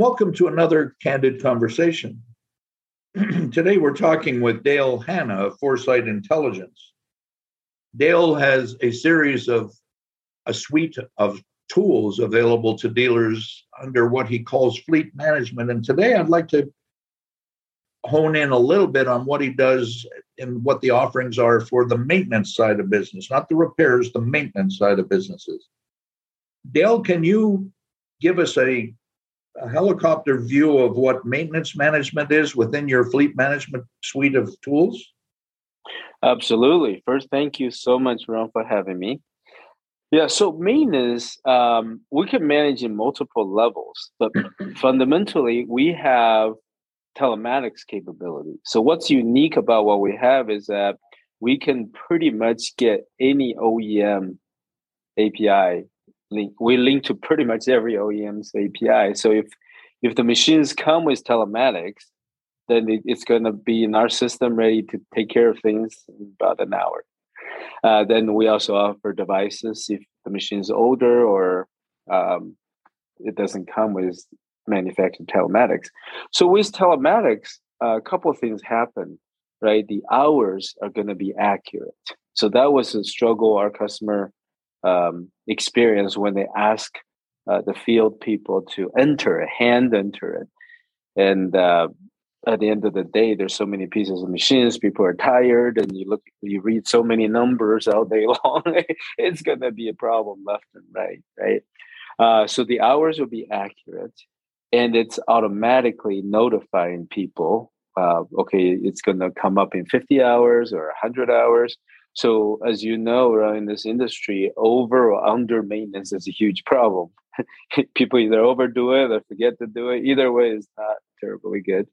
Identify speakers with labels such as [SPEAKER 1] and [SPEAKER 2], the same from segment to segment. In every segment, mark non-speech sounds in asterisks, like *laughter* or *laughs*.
[SPEAKER 1] Welcome to another candid conversation. *clears throat* Today we're talking with Dale Hanna of Foresight Intelligence. Dale has a series of a suite of tools available to dealers under what he calls fleet management. And today I'd like to hone in a little bit on what he does and what the offerings are for the maintenance side of business, not the repairs, the maintenance side of businesses. Dale, can you give us a, a helicopter view of what maintenance management is within your fleet management suite of tools?
[SPEAKER 2] Absolutely. First, thank you so much, Ron, for having me. Yeah, so maintenance, um, we can manage in multiple levels, but *clears throat* fundamentally, we have telematics capability. So, what's unique about what we have is that we can pretty much get any OEM API link. We link to pretty much every OEM's API. So, if if the machines come with telematics, then it, it's going to be in our system ready to take care of things in about an hour. Uh, then we also offer devices if the machine is older or um, it doesn't come with manufactured telematics. So with telematics, uh, a couple of things happen, right? The hours are going to be accurate. So that was a struggle our customer um, experience when they ask uh, the field people to enter hand enter it, and uh, at the end of the day, there's so many pieces of machines. People are tired, and you look, you read so many numbers all day *laughs* long. it's gonna be a problem left and right, right? Uh, so the hours will be accurate, and it's automatically notifying people. Uh, okay, it's gonna come up in 50 hours or 100 hours. So as you know, right, in this industry, over or under maintenance is a huge problem. *laughs* people either overdo it or forget to do it. Either way is not terribly good.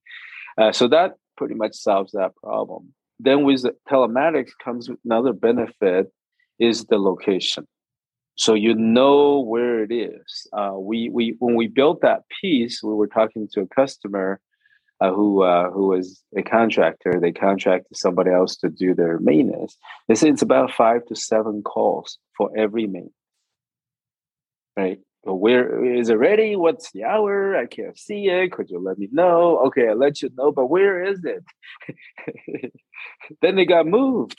[SPEAKER 2] Uh, so that pretty much solves that problem. Then with the telematics comes another benefit is the location. So you know where it is. Uh, we we when we built that piece, we were talking to a customer uh, who uh, who was a contractor. They contracted somebody else to do their maintenance. They said it's about five to seven calls for every maintenance. Right But where is it ready? What's the hour? I can't see it. Could you let me know? Okay, I'll let you know, but where is it? *laughs* then they got moved.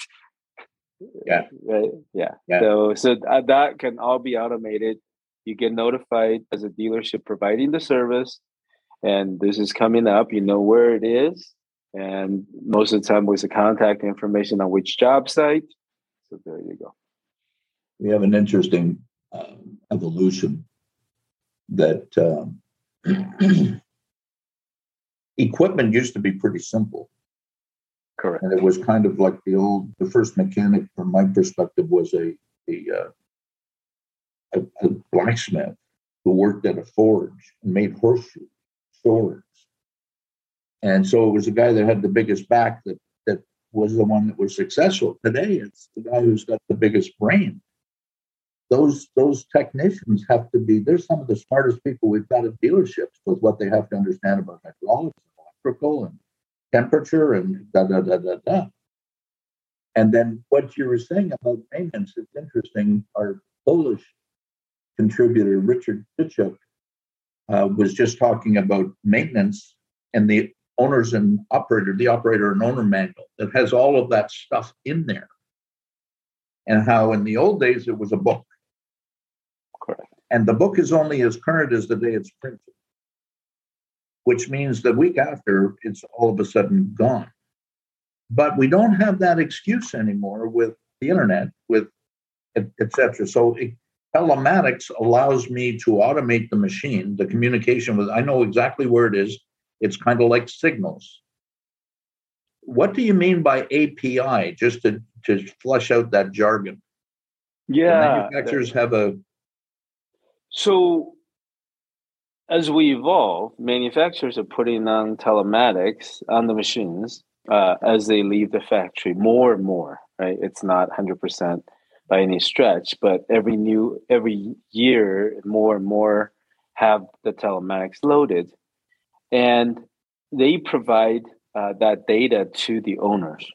[SPEAKER 1] Yeah.
[SPEAKER 2] Right. Yeah. yeah. So so that can all be automated. You get notified as a dealership providing the service, and this is coming up. You know where it is, and most of the time with the contact information on which job site. So there you go.
[SPEAKER 1] We have an interesting um, evolution that um, *clears throat* equipment used to be pretty simple.
[SPEAKER 2] Correct.
[SPEAKER 1] And it was kind of like the old, the first mechanic, from my perspective, was a, a, uh, a, a blacksmith who worked at a forge and made horseshoes, swords. And so it was the guy that had the biggest back that, that was the one that was successful. Today, it's the guy who's got the biggest brain those those technicians have to be they're some of the smartest people we've got at dealerships with what they have to understand about hydraulics electrical and temperature and da da da da da and then what you were saying about maintenance is interesting our polish contributor richard Fichuk, uh, was just talking about maintenance and the owners and operator the operator and owner manual that has all of that stuff in there and how in the old days it was a book
[SPEAKER 2] Correct.
[SPEAKER 1] And the book is only as current as the day it's printed, which means the week after it's all of a sudden gone. But we don't have that excuse anymore with the internet, with etc. So it, telematics allows me to automate the machine, the communication with. I know exactly where it is. It's kind of like signals. What do you mean by API? Just to to flesh out that jargon.
[SPEAKER 2] Yeah,
[SPEAKER 1] the manufacturers have a
[SPEAKER 2] so, as we evolve, manufacturers are putting on telematics on the machines uh, as they leave the factory more and more. Right, it's not hundred percent by any stretch, but every new every year, more and more have the telematics loaded, and they provide uh, that data to the owners,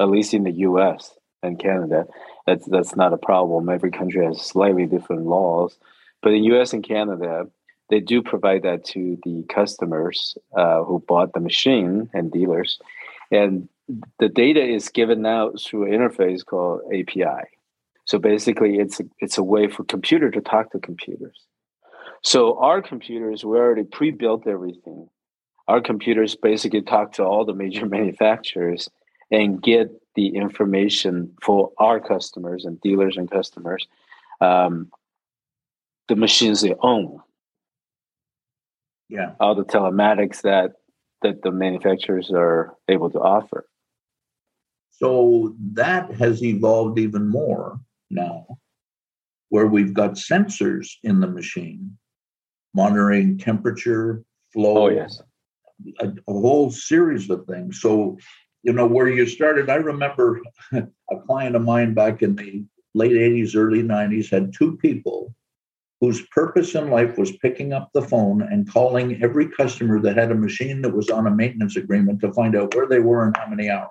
[SPEAKER 2] at least in the U.S. and Canada. That's that's not a problem. Every country has slightly different laws but in US and Canada, they do provide that to the customers uh, who bought the machine and dealers, and the data is given out through an interface called API. So basically, it's a, it's a way for computer to talk to computers. So our computers, we already pre-built everything. Our computers basically talk to all the major *laughs* manufacturers and get the information for our customers and dealers and customers, um, the machines they own.
[SPEAKER 1] Yeah.
[SPEAKER 2] All the telematics that that the manufacturers are able to offer.
[SPEAKER 1] So that has evolved even more now, where we've got sensors in the machine monitoring temperature, flow,
[SPEAKER 2] oh, yes.
[SPEAKER 1] a, a whole series of things. So, you know, where you started, I remember *laughs* a client of mine back in the late 80s, early 90s had two people whose purpose in life was picking up the phone and calling every customer that had a machine that was on a maintenance agreement to find out where they were and how many hours.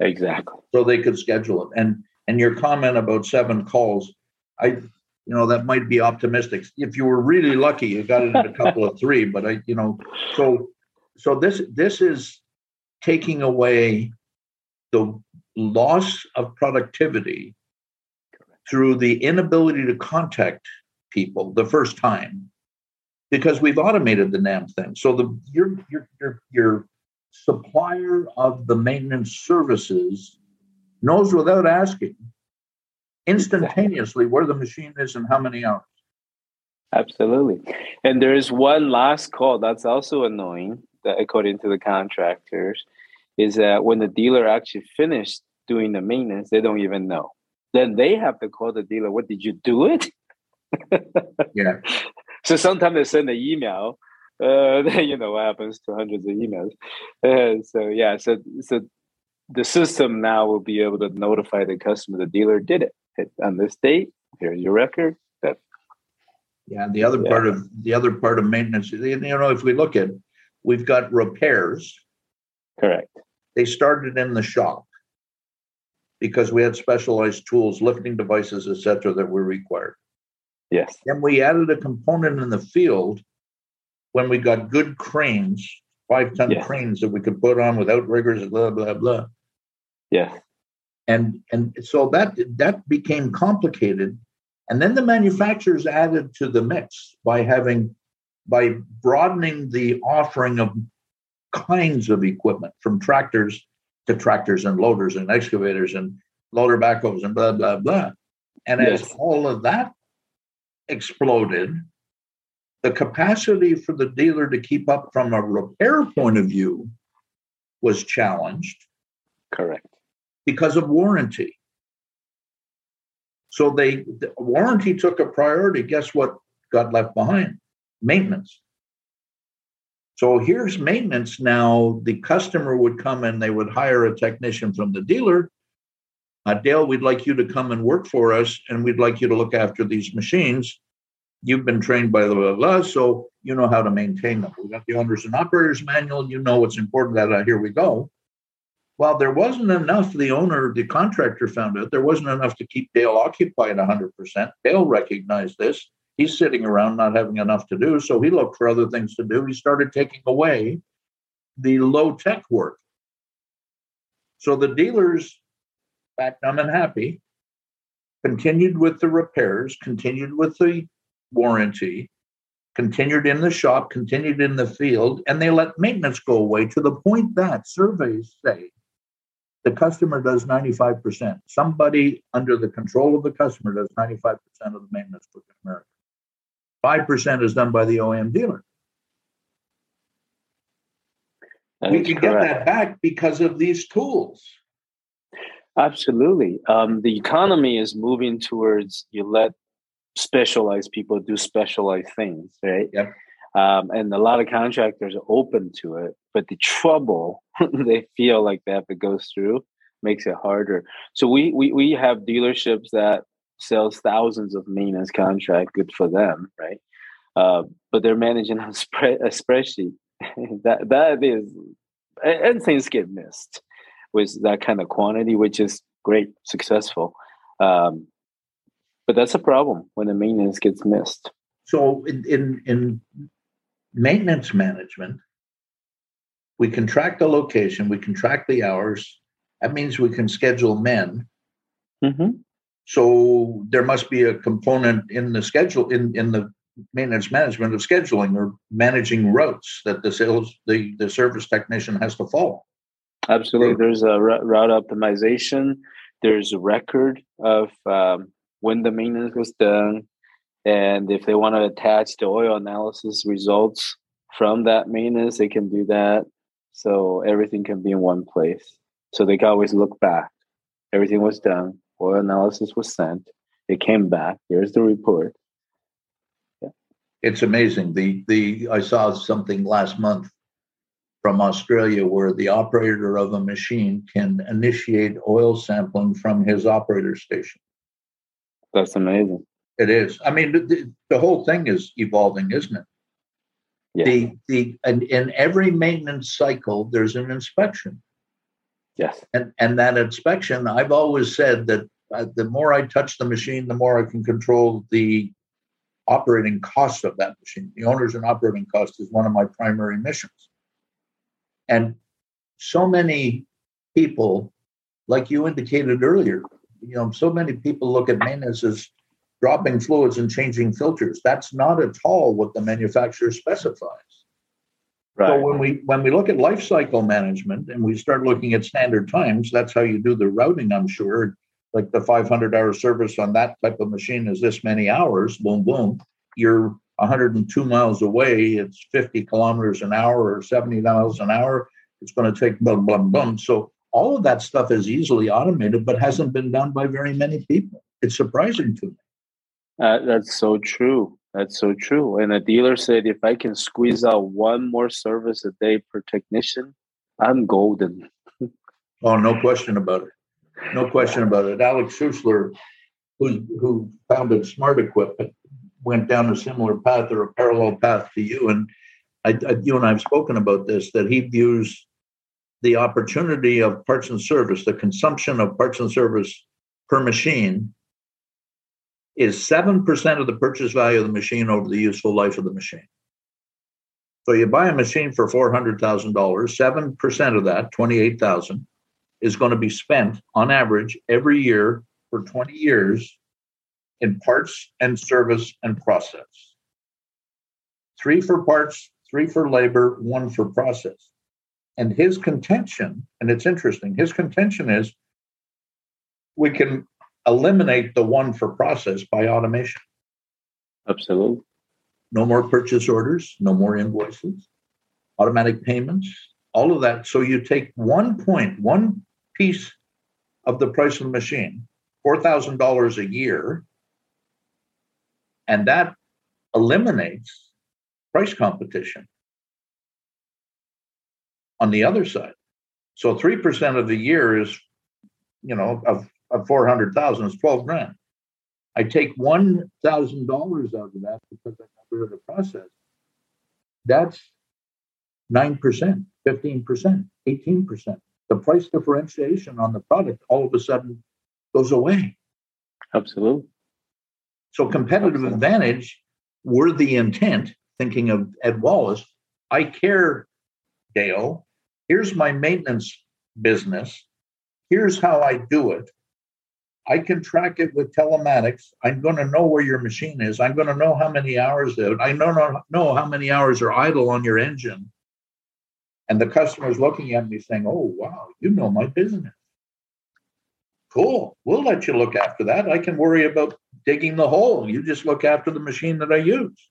[SPEAKER 2] Exactly.
[SPEAKER 1] So they could schedule it. And and your comment about seven calls, I you know that might be optimistic. If you were really lucky, you got it in a *laughs* couple of three. But I, you know, so so this this is taking away the loss of productivity through the inability to contact people the first time because we've automated the NAM thing. So the your your your your supplier of the maintenance services knows without asking instantaneously where the machine is and how many hours.
[SPEAKER 2] Absolutely. And there is one last call that's also annoying, that according to the contractors, is that when the dealer actually finished doing the maintenance, they don't even know. Then they have to call the dealer, what did you do it? *laughs*
[SPEAKER 1] yeah.
[SPEAKER 2] So sometimes they send an email. Uh, then *laughs* you know what happens to hundreds of emails. Uh, so yeah, so so the system now will be able to notify the customer the dealer did it on this date. Here's your record. That
[SPEAKER 1] yeah. The other yeah. part of the other part of maintenance, you know, if we look at, we've got repairs.
[SPEAKER 2] Correct.
[SPEAKER 1] They started in the shop because we had specialized tools, lifting devices, etc., that were required.
[SPEAKER 2] Yes.
[SPEAKER 1] Then we added a component in the field when we got good cranes, five ton yes. cranes that we could put on without riggers, blah blah blah.
[SPEAKER 2] Yeah.
[SPEAKER 1] And and so that that became complicated. And then the manufacturers added to the mix by having by broadening the offering of kinds of equipment from tractors to tractors and loaders and excavators and loader backhoes and blah blah blah. And yes. as all of that exploded, the capacity for the dealer to keep up from a repair point of view was challenged.
[SPEAKER 2] Correct.
[SPEAKER 1] Because of warranty. So they the warranty took a priority. Guess what got left behind? Maintenance. So here's maintenance now. The customer would come and they would hire a technician from the dealer. Uh, Dale, we'd like you to come and work for us, and we'd like you to look after these machines. You've been trained by the blah, blah, so you know how to maintain them. We got the owners and operators manual. You know what's important. That uh, here we go. Well, there wasn't enough. The owner, the contractor found out there wasn't enough to keep Dale occupied 100%. Dale recognized this he's sitting around not having enough to do. So he looked for other things to do. He started taking away the low tech work. So the dealers, back dumb and happy, continued with the repairs, continued with the warranty, continued in the shop, continued in the field, and they let maintenance go away to the point that surveys say the customer does 95%. Somebody under the control of the customer does 95% of the maintenance for in America. 5% is done by the OEM dealer. That we can correct. get that back because of these tools.
[SPEAKER 2] Absolutely. Um, the economy is moving towards you let specialized people do specialized things, right?
[SPEAKER 1] Yep.
[SPEAKER 2] Um, and a lot of contractors are open to it, but the trouble *laughs* they feel like they have to go through makes it harder. So we we we have dealerships that sells thousands of maintenance contract, good for them, right? Uh, but they're managing a, *laughs* spread, a spreadsheet. *laughs* that that is, and things get missed with that kind of quantity, which is great, successful. Um, but that's a problem when the maintenance gets missed.
[SPEAKER 1] So in, in, in maintenance management, we can track the location, we can track the hours. That means we can schedule men.
[SPEAKER 2] Mm-hmm.
[SPEAKER 1] So there must be a component in the schedule in, in the maintenance management of scheduling or managing routes that the sales the, the service technician has to follow.
[SPEAKER 2] Absolutely. There's a route optimization. There's a record of um, when the maintenance was done. And if they want to attach the oil analysis results from that maintenance, they can do that. So everything can be in one place. So they can always look back. Everything was done. Oil analysis was sent. It came back. Here's the report.
[SPEAKER 1] Yeah. It's amazing. The the I saw something last month from Australia where the operator of a machine can initiate oil sampling from his operator station.
[SPEAKER 2] That's amazing.
[SPEAKER 1] It is. I mean, the, the whole thing is evolving, isn't it?
[SPEAKER 2] Yeah.
[SPEAKER 1] The the and in every maintenance cycle, there's an inspection.
[SPEAKER 2] Yes.
[SPEAKER 1] And and that inspection, I've always said that uh, the more I touch the machine, the more I can control the operating cost of that machine. The owners and operating cost is one of my primary missions. And so many people, like you indicated earlier, you know, so many people look at maintenance as dropping fluids and changing filters. That's not at all what the manufacturer specifies. Right. So when we when we look at life cycle management and we start looking at standard times, that's how you do the routing, I'm sure. Like the 500 hour service on that type of machine is this many hours, boom, boom. You're 102 miles away, it's 50 kilometers an hour or 70 miles an hour. It's going to take blah, blah, blah. So all of that stuff is easily automated, but hasn't been done by very many people. It's surprising to me.
[SPEAKER 2] Uh, that's so true. That's so true. And a dealer said, if I can squeeze out one more service a day per technician, I'm golden. *laughs*
[SPEAKER 1] oh, no question about it. No question about it. Alex Schuessler, who, who founded Smart Equipment, went down a similar path or a parallel path to you. And I, I, you and I have spoken about this that he views the opportunity of parts and service, the consumption of parts and service per machine is 7% of the purchase value of the machine over the useful life of the machine. So you buy a machine for $400,000, 7% of that, 28,000 is going to be spent on average every year for 20 years in parts and service and process. 3 for parts, 3 for labor, 1 for process. And his contention, and it's interesting, his contention is we can eliminate the one for process by automation.
[SPEAKER 2] Absolutely.
[SPEAKER 1] No more purchase orders, no more invoices, automatic payments, all of that. So you take one point, one piece of the price of the machine, $4,000 a year, and that eliminates price competition on the other side. So 3% of the year is, you know, of of 400,000 is 12 grand. I take $1,000 out of that because I got rid of the process. That's 9%, 15%, 18%. The price differentiation on the product all of a sudden goes away.
[SPEAKER 2] Absolutely.
[SPEAKER 1] So, competitive Absolutely. advantage were the intent, thinking of Ed Wallace. I care, Dale. Here's my maintenance business. Here's how I do it. I can track it with telematics. I'm going to know where your machine is. I'm going to know how many hours it. I know know how many hours are idle on your engine. And the customer is looking at me saying, "Oh, wow, you know my business. Cool. We'll let you look after that. I can worry about digging the hole. You just look after the machine that I use."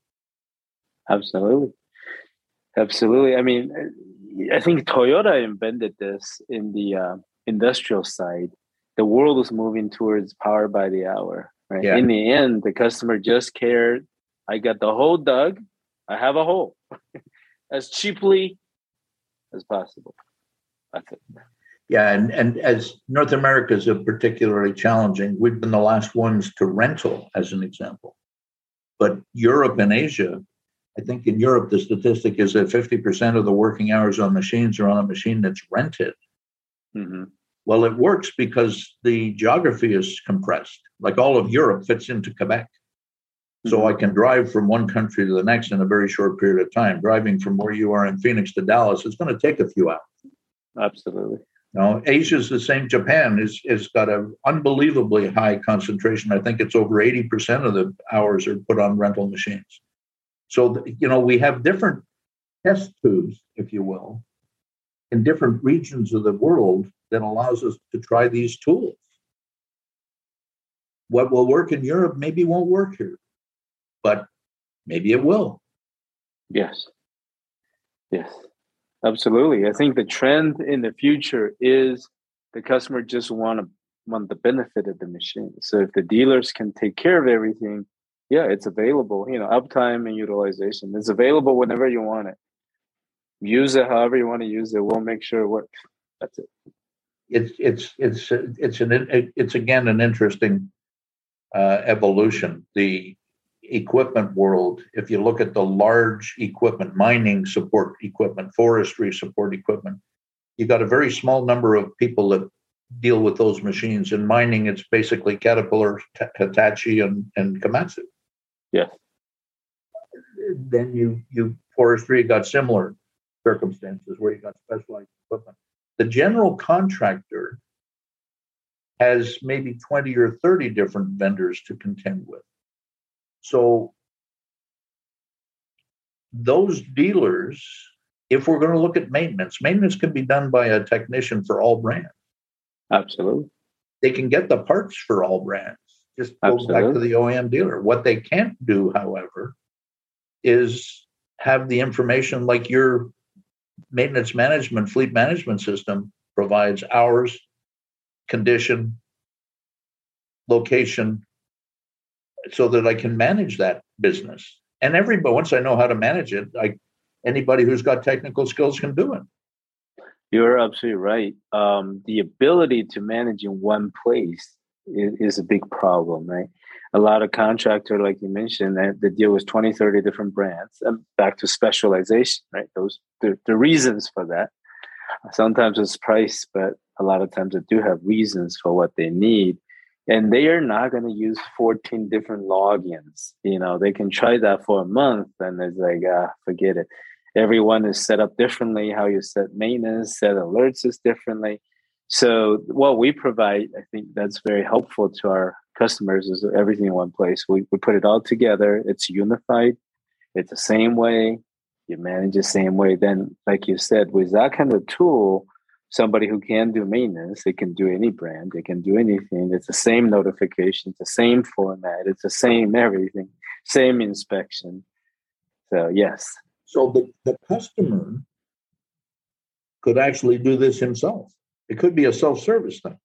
[SPEAKER 2] Absolutely, absolutely. I mean, I think Toyota invented this in the uh, industrial side the world was moving towards power by the hour. Right. Yeah. In the end, the customer just cared. I got the hole dug. I have a hole *laughs* as cheaply as possible. That's it.
[SPEAKER 1] Yeah, and, and as North America is particularly challenging, we've been the last ones to rental, as an example. But Europe and Asia, I think in Europe, the statistic is that 50% of the working hours on machines are on a machine that's rented.
[SPEAKER 2] Mm-hmm.
[SPEAKER 1] Well, it works because the geography is compressed. Like all of Europe fits into Quebec. So mm-hmm. I can drive from one country to the next in a very short period of time. Driving from where you are in Phoenix to Dallas, it's going to take a few hours.
[SPEAKER 2] Absolutely.
[SPEAKER 1] Now, Asia is the same. Japan is is got an unbelievably high concentration. I think it's over eighty percent of the hours are put on rental machines. So you know we have different test tubes, if you will, in different regions of the world that allows us to try these tools. What will work in Europe maybe won't work here, but maybe it will.
[SPEAKER 2] Yes. Yes. Absolutely. I think the trend in the future is the customer just want to want the benefit of the machine. So if the dealers can take care of everything, yeah, it's available. You know, uptime and utilization. It's available whenever you want it. Use it however you want to use it. We'll make sure it works. That's it.
[SPEAKER 1] It's it's it's it's an it's again an interesting uh, evolution. The equipment world, if you look at the large equipment, mining support equipment, forestry support equipment, you've got a very small number of people that deal with those machines. In mining, it's basically Caterpillar, Hitachi, and, and Komatsu.
[SPEAKER 2] Yeah.
[SPEAKER 1] Then you you forestry got similar circumstances where you got specialized equipment. The general contractor has maybe 20 or 30 different vendors to contend with. So those dealers, if we're going to look at maintenance, maintenance can be done by a technician for all brands.
[SPEAKER 2] Absolutely.
[SPEAKER 1] They can get the parts for all brands. Just go Absolutely. back to the OEM dealer. What they can't do, however, is have the information like your maintenance management, fleet management system provides hours, condition, location, so that I can manage that business. And everybody, once I know how to manage it, I anybody who's got technical skills can do it.
[SPEAKER 2] You're absolutely right. Um, the ability to manage in one place is, a big problem, right? A lot of contractor, like you mentioned, that the deal with 20, 30 different brands. And back to specialization, right? Those the, the reasons for that. Sometimes it's price, but a lot of times they do have reasons for what they need and they are not going to use 14 different logins you know they can try that for a month and it's like ah forget it everyone is set up differently how you set maintenance set alerts is differently so what we provide i think that's very helpful to our customers is everything in one place we, we put it all together it's unified it's the same way you manage the same way then like you said with that kind of tool somebody who can do maintenance, they can do any brand, they can do anything. It's the same notification, it's the same format, it's the same everything, same inspection. So yes.
[SPEAKER 1] So the, the customer could actually do this himself. It could be a self-service thing.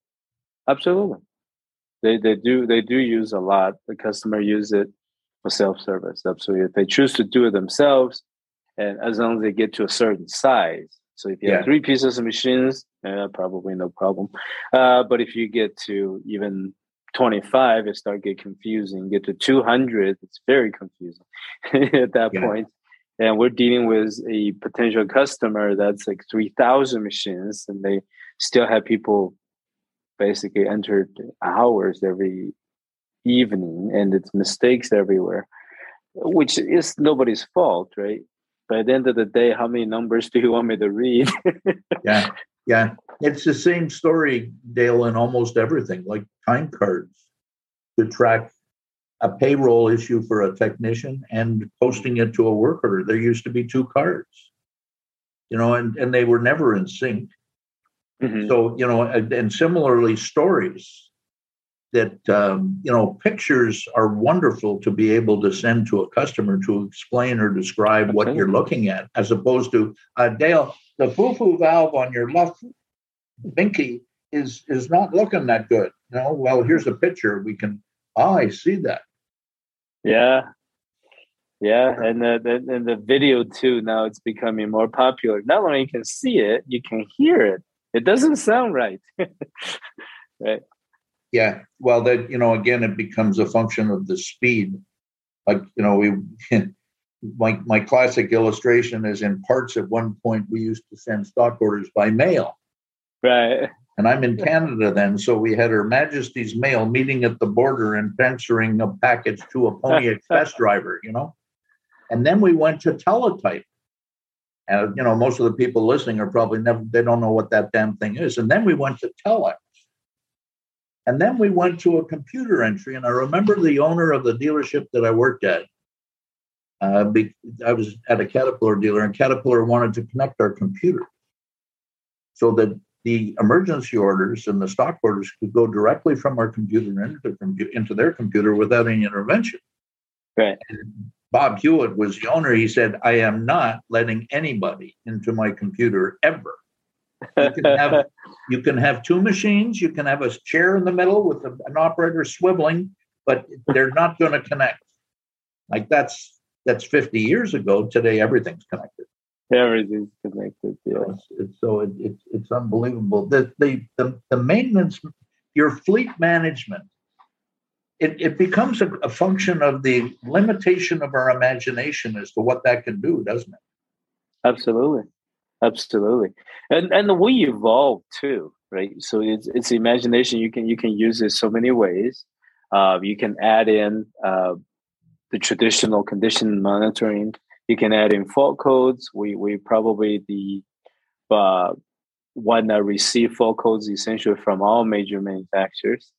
[SPEAKER 2] Absolutely. They they do they do use a lot. The customer use it for self-service. Absolutely. If they choose to do it themselves, and as long as they get to a certain size, so if you yeah. have three pieces of machines, uh, probably no problem. Uh, but if you get to even 25, it start get confusing. Get to 200, it's very confusing *laughs* at that yeah. point. And we're dealing with a potential customer that's like 3,000 machines, and they still have people basically entered hours every evening, and it's mistakes everywhere, which is nobody's fault, right? At the end of the day, how many numbers do you want me to read? *laughs*
[SPEAKER 1] yeah, yeah. It's the same story, Dale, in almost everything, like time cards to track a payroll issue for a technician and posting it to a worker. There used to be two cards, you know, and, and they were never in sync. Mm-hmm. So, you know, and, and similarly, stories that um, you know pictures are wonderful to be able to send to a customer to explain or describe what you're looking at as opposed to uh, dale the fufu valve on your left binky is is not looking that good you know? Well here's a picture we can oh i see that.
[SPEAKER 2] Yeah. Yeah and the, the and the video too now it's becoming more popular. Not only you can see it you can hear it it doesn't sound right *laughs* right
[SPEAKER 1] yeah, well, that you know, again, it becomes a function of the speed. Like you know, we *laughs* my my classic illustration is in parts. At one point, we used to send stock orders by mail.
[SPEAKER 2] Right.
[SPEAKER 1] And I'm in Canada then, so we had Her Majesty's Mail meeting at the border and transferring a package to a Pony Express *laughs* driver, you know? And then we went to teletype. And, you know, most of the people listening are probably never, they don't know what that damn thing is. And then we went to telex. And then we went to a computer entry. And I remember the owner of the dealership that I worked at. Uh, be, I was at a Caterpillar dealer, and Caterpillar wanted to connect our computer so that the emergency orders and the stock orders could go directly from our computer into, into their computer without any intervention.
[SPEAKER 2] Right.
[SPEAKER 1] And Bob Hewitt was the owner. He said, I am not letting anybody into my computer ever. You can have, *laughs* you can have two machines, you can have a chair in the middle with a, an operator swiveling, but they're not going to connect. Like that's that's 50 years ago. Today everything's connected.
[SPEAKER 2] Everything's connected. Yeah.
[SPEAKER 1] It's, it's, so it, it, it's unbelievable. The, the the the maintenance, your fleet management it, it becomes a, a, function of the limitation of our imagination as to what that can do, doesn't it?
[SPEAKER 2] Absolutely, absolutely, and and we evolve too, right? So it's it's imagination. You can you can use it so many ways. Uh, you can add in uh, the traditional condition monitoring. You can add in fault codes. We we probably the uh, one that receive fault codes essentially from all major manufacturers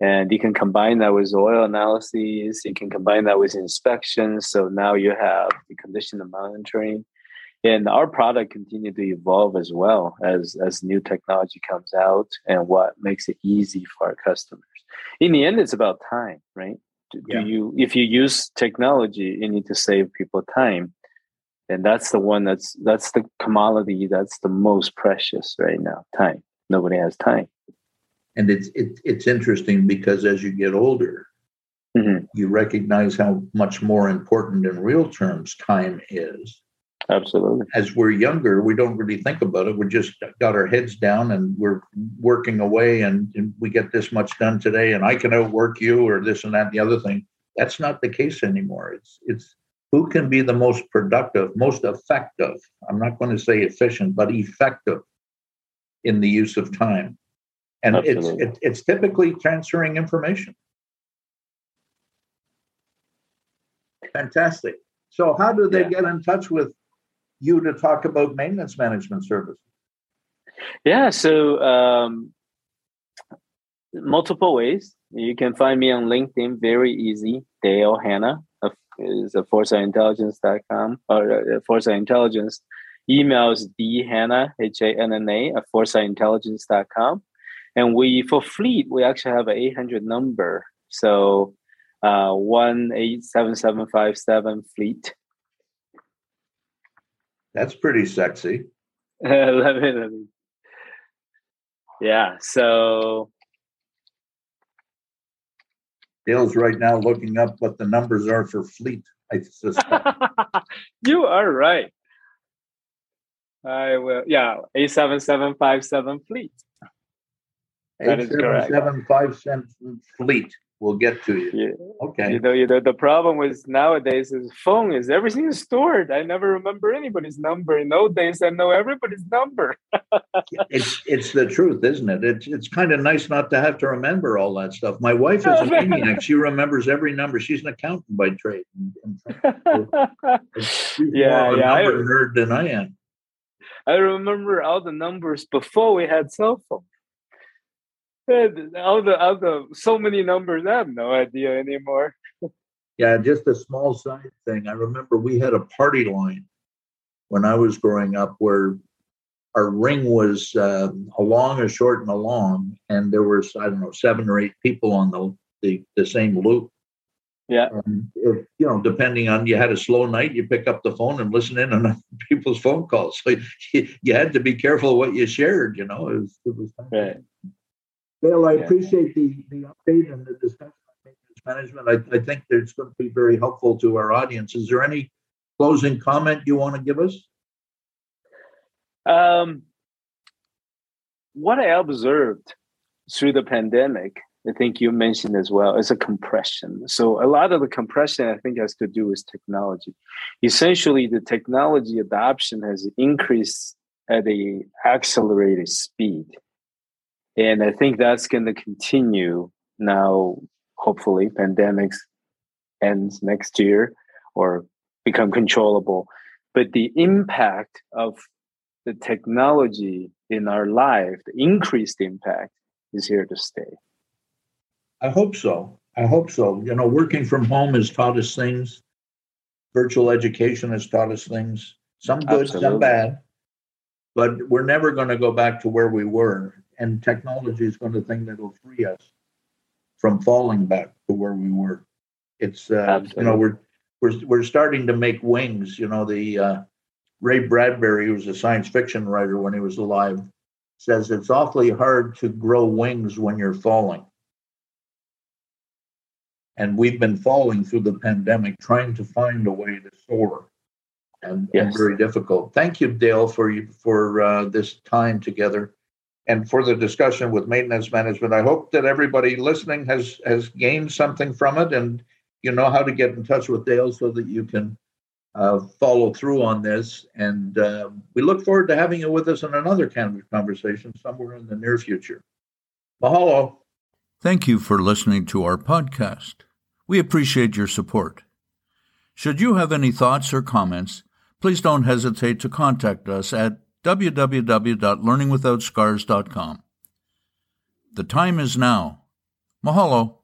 [SPEAKER 2] and you can combine that with oil analyses you can combine that with inspections. So now you have the condition of monitoring. And our product continue to evolve as well as as new technology comes out and what makes it easy for our customers. In the end it's about time right? Do, yeah. do you if you use technology you need to save people time. And that's the one that's that's the commodity that's the most precious right now time. Nobody has time
[SPEAKER 1] and it's it, it's interesting because as you get older mm-hmm. you recognize how much more important in real terms time is.
[SPEAKER 2] Absolutely.
[SPEAKER 1] As we're younger we don't really think about it. We just got our heads down and we're working away and, and we get this much done today and i can outwork you or this and that and the other thing. That's not the case anymore. It's it's who can be the most productive most effective i'm not going to say efficient but effective in the use of time and it's it, it's typically transferring information. Fantastic. So, how do they yeah. get in touch with you to talk about maintenance management services?
[SPEAKER 2] Yeah, so um, multiple ways. You can find me on LinkedIn, very easy. Dale Hanna is a foresightintelligence.com or uh, Foresight Intelligence. Email is dhanna, H A N N A, at foresightintelligence.com. And we for fleet, we actually have an 800 number. So uh, one eight seven seven five seven fleet. *laughs*
[SPEAKER 1] That's pretty sexy. *laughs*
[SPEAKER 2] let me, let me. Yeah. So
[SPEAKER 1] Dale's right now looking up what the numbers are for fleet. I suspect. *laughs*
[SPEAKER 2] you are right. I will. Yeah, eight seven seven five seven fleet.
[SPEAKER 1] That is correct. Seven five cent fleet will get to you. Yeah. Okay.
[SPEAKER 2] You know, you know, the problem with nowadays is phone is everything is stored. I never remember anybody's number. In those days, I know everybody's number. *laughs*
[SPEAKER 1] it's it's the truth, isn't it? It's it's kind of nice not to have to remember all that stuff. My wife is a *laughs* maniac. She remembers every number. She's an accountant by trade.
[SPEAKER 2] She's yeah, more yeah,
[SPEAKER 1] number I, nerd than I am.
[SPEAKER 2] I remember all the numbers before we had cell phones all the all the so many numbers, I have no idea anymore.
[SPEAKER 1] yeah, just a small side thing. I remember we had a party line when I was growing up where our ring was uh, a long, a short, and a long, and there was I don't know seven or eight people on the the, the same loop.
[SPEAKER 2] Yeah.
[SPEAKER 1] And if, you know, depending on you had a slow night, you pick up the phone and listen in on *laughs* people's phone calls. So you, you had to be careful what you shared. You know, it was, it was
[SPEAKER 2] right.
[SPEAKER 1] Bill, I yeah. appreciate the, the update and the discussion on maintenance management. I, I think it's going to be very helpful to our audience. Is there any closing comment you want to give us?
[SPEAKER 2] Um, what I observed through the pandemic, I think you mentioned as well, is a compression. So a lot of the compression I think has to do with technology. Essentially, the technology adoption has increased at a accelerated speed And I think that's going to continue now. Hopefully, pandemics ends next year or become controllable. But the impact of the technology in our life, the increased impact, is here to stay.
[SPEAKER 1] I hope so. I hope so. You know, working from home has taught us things. Virtual education has taught us things. Some good, Absolutely. some bad. But we're never going to go back to where we were. And technology is going to think that'll free us from falling back to where we were. It's uh, you know we're we're we're starting to make wings. You know the uh, Ray Bradbury, who was a science fiction writer when he was alive, says it's awfully hard to grow wings when you're falling. And we've been falling through the pandemic, trying to find a way to soar, and, yes. and very difficult. Thank you, Dale, for you for uh, this time together, and for the discussion with maintenance management. I hope that everybody listening has has gained something from it, and you know how to get in touch with Dale so that you can uh, follow through on this. And uh, we look forward to having you with us in another candid conversation somewhere in the near future. Mahalo.
[SPEAKER 3] Thank you for listening to our podcast. We appreciate your support. Should you have any thoughts or comments, please don't hesitate to contact us at www.learningwithoutscars.com. The time is now. Mahalo.